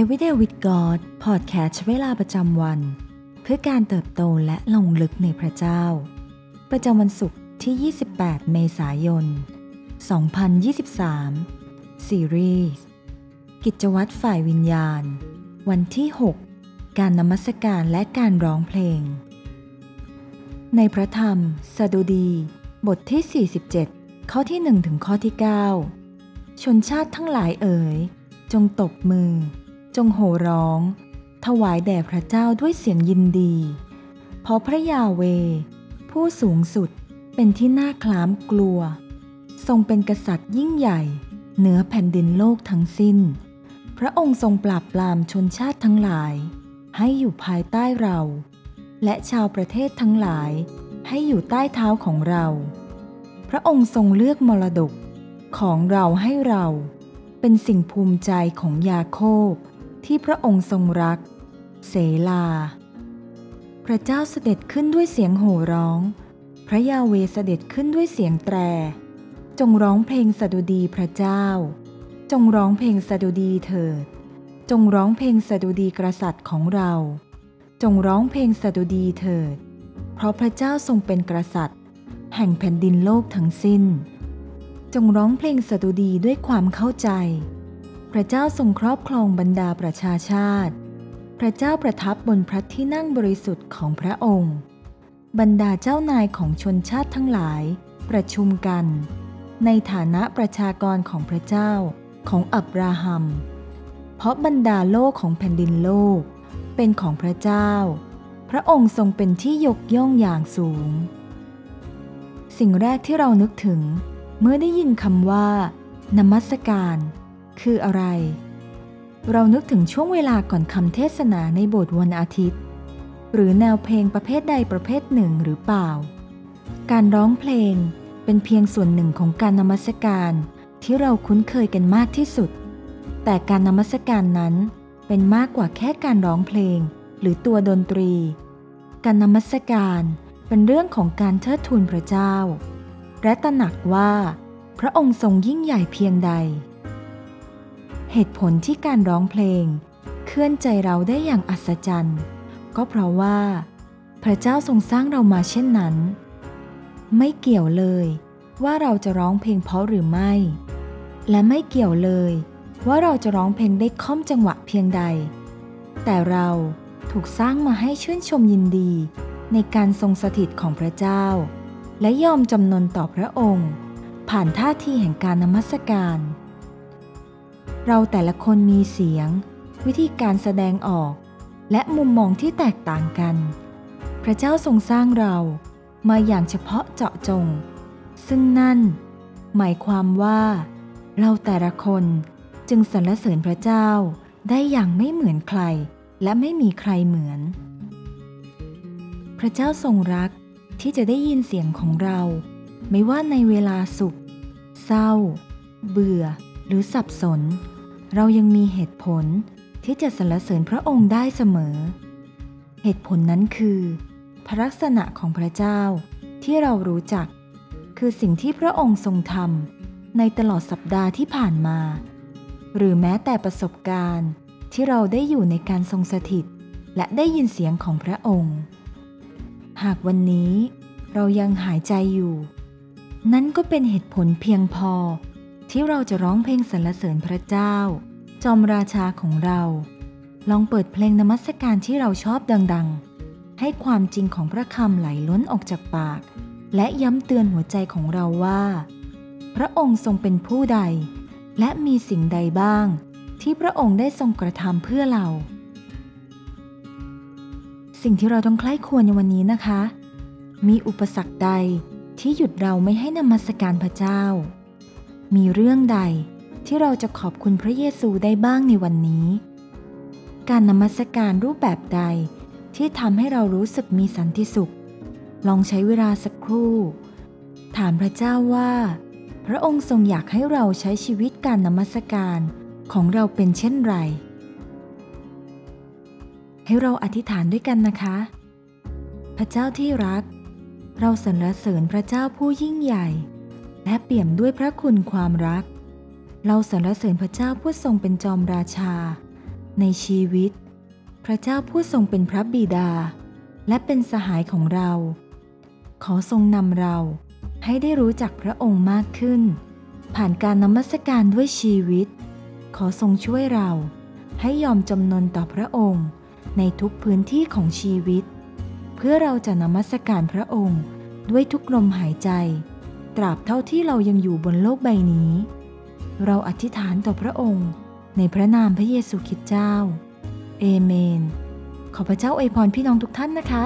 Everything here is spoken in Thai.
Everyday with God พอดแคสต์เวลาประจำวัน เพื่อการเติบโตและลงลึกในพระเจ้า ประจำวันศุกร์ที่ 28 เมษายน 2023 ซีรีส์กิจวัตรฝ่ายวิญญาณ วันที่ 6 การนมัสการและการร้องเพลง ในพระธรรมสดุดี บทที่ 47 ข้อที่ 1 ถึงข้อที่ 9 ชนชาติทั้งหลายเอ๋ย จงตบมือ จงโห่ร้อง ถวายแด่พระเจ้าด้วยเสียงยินดี เพราะพระยาเว ผู้สูงสุดเป็นที่น่าคลามกลัว ทรงเป็นกษัตริย์ยิ่งใหญ่ เหนือแผ่นดินโลกทั้งสิ้น พระองค์ทรงปราบปรามชนชาติทั้งหลาย ให้อยู่ภายใต้เรา และชาวประเทศทั้งหลาย ให้อยู่ใต้เท้าของเรา พระองค์ทรงเลือกมรดกของเราให้เรา เป็นสิ่งภูมิใจของยาโคบ ที่พระองค์ทรงรัก เสลา พระเจ้าเสด็จขึ้นด้วยเสียงโห่ร้อง พระยาเวเสด็จขึ้นด้วยเสียงแตร จงร้องเพลงสดุดีพระเจ้า จงร้องเพลงสดุดีเถิด จงร้องเพลงสดุดีกษัตริย์ของเรา จงร้องเพลงสดุดีเถิด เพราะพระเจ้าทรงเป็นกษัตริย์ แห่งแผ่นดินโลกทั้งสิ้น จงร้องเพลงสดุดีด้วยความเข้าใจ ระเจ้าทรงครอบครองบรรดาประชาชาติ พระเจ้าประทับบนพระที่นั่งบริสุทธิ์ของพระองค์ บรรดาเจ้านายของชนชาติทั้งหลาย ประชุมกัน ในฐานะประชากรของพระเจ้าของอับราฮัม เพราะบรรดาโลกของแผ่นดินโลก เป็นของพระเจ้า พระองค์ทรงเป็นที่ยกย่องอย่างสูง สิ่งแรกที่เรานึกถึงเมื่อได้ยินคำว่านมัสการ คืออะไร เรานึกถึงช่วงเวลาก่อนคำเทศนาในโบสถ์วันอาทิตย์ หรือแนวเพลงประเภทใดประเภทหนึ่งหรือเปล่า การร้องเพลงเป็นเพียงส่วนหนึ่งของการนมัสการที่เราคุ้นเคยกันมากที่สุด แต่การนมัสการนั้นเป็นมากกว่าแค่การร้องเพลง หรือตัวดนตรี การนมัสการเป็นเรื่องของการเทิดทูนพระเจ้า และตระหนักว่า พระองค์ทรงยิ่งใหญ่เพียงใด เหตุผลที่การร้องเพลง เคลื่อนใจเราได้อย่างอัศจรรย์ ก็เพราะว่า พระเจ้าทรงสร้างเรามาเช่นนั้น ไม่เกี่ยวเลยว่าเราจะร้องเพลงเพราะหรือไม่ และไม่เกี่ยวเลยว่าเราจะร้องเพลงได้ค่อมจังหวะเพียงใด แต่เราถูกสร้างมาให้ชื่นชมยินดี ในการทรงสถิตของพระเจ้า และยอมจำนนต่อพระองค์ ผ่านท่าทีแห่งการนมัสการ เราแต่ละคนมีเสียง วิธีการแสดงออก และมุมมองที่แตกต่างกัน พระเจ้าทรงสร้างเรามาอย่างเฉพาะเจาะจง ซึ่งนั่น หมายความว่า เราแต่ละคนจึงสรรเสริญพระเจ้าได้อย่างไม่เหมือนใคร และไม่มีใครเหมือน พระเจ้าทรงรักที่จะได้ยินเสียงของเรา ไม่ว่าในเวลาสุข เศร้า เบื่อ หรือสับสน เรายังมีเหตุผลที่จะสรรเสริญพระองค์ได้เสมอ เหตุผลนั้นคือ พระลักษณะของพระเจ้าที่เรารู้จัก คือสิ่งที่พระองค์ทรงทำในตลอดสัปดาห์ที่ผ่านมา หรือแม้แต่ประสบการณ์ที่เราได้อยู่ในการทรงสถิต และได้ยินเสียงของพระองค์ หากวันนี้เรายังหายใจอยู่ นั่นก็เป็นเหตุผลเพียงพอ ที่เราจะร้องเพลงสรรเสริญพระเจ้า จอมราชาของเรา ลองเปิดเพลงนมัสการที่เราชอบดัง ๆ ให้ความจริงของพระคำไหลล้นออกจากปาก และย้ำเตือนหัวใจของเราว่า พระองค์ทรงเป็นผู้ใด และมีสิ่งใดบ้าง ที่พระองค์ได้ทรงกระทำเพื่อเรา สิ่งที่เราต้องใคร่ควรในวันนี้นะคะ มีอุปสรรคใดที่หยุดเราไม่ให้นมัสการพระเจ้า มีเรื่องใดที่เราจะขอบคุณพระเยซูได้บ้างในวันนี้ การนมัสการรูปแบบใดที่ทำให้เรารู้สึกมีสันติสุข ลองใช้เวลาสักครู่ ถามพระเจ้าว่า พระองค์ทรงอยากให้เราใช้ชีวิตการนมัสการของเราเป็นเช่นไร ให้เราอธิษฐานด้วยกันนะคะ พระเจ้าที่รัก เราสรรเสริญพระเจ้าผู้ยิ่งใหญ่ และเปี่ยมด้วยพระคุณความรัก เราสรรเสริญพระเจ้าผู้ทรงเป็นจอมราชา ในชีวิต พระเจ้าผู้ทรงเป็นพระบิดา และเป็นสหายของเรา ขอทรงนำเราให้ได้รู้จักพระองค์มากขึ้น ผ่านการนมัสการด้วยชีวิต ขอทรงช่วยเราให้ยอมจำนนต่อพระองค์ ในทุกพื้นที่ของชีวิต เพื่อเราจะนมัสการพระองค์ด้วยทุกลมหายใจ ตราบเท่าที่เรายังอยู่บนโลกใบนี้ เราอธิษฐานต่อพระองค์ในพระนามพระเยซูคริสต์เจ้า เอเมน ขอพระเจ้าอวยพรพี่น้องทุกท่านนะคะ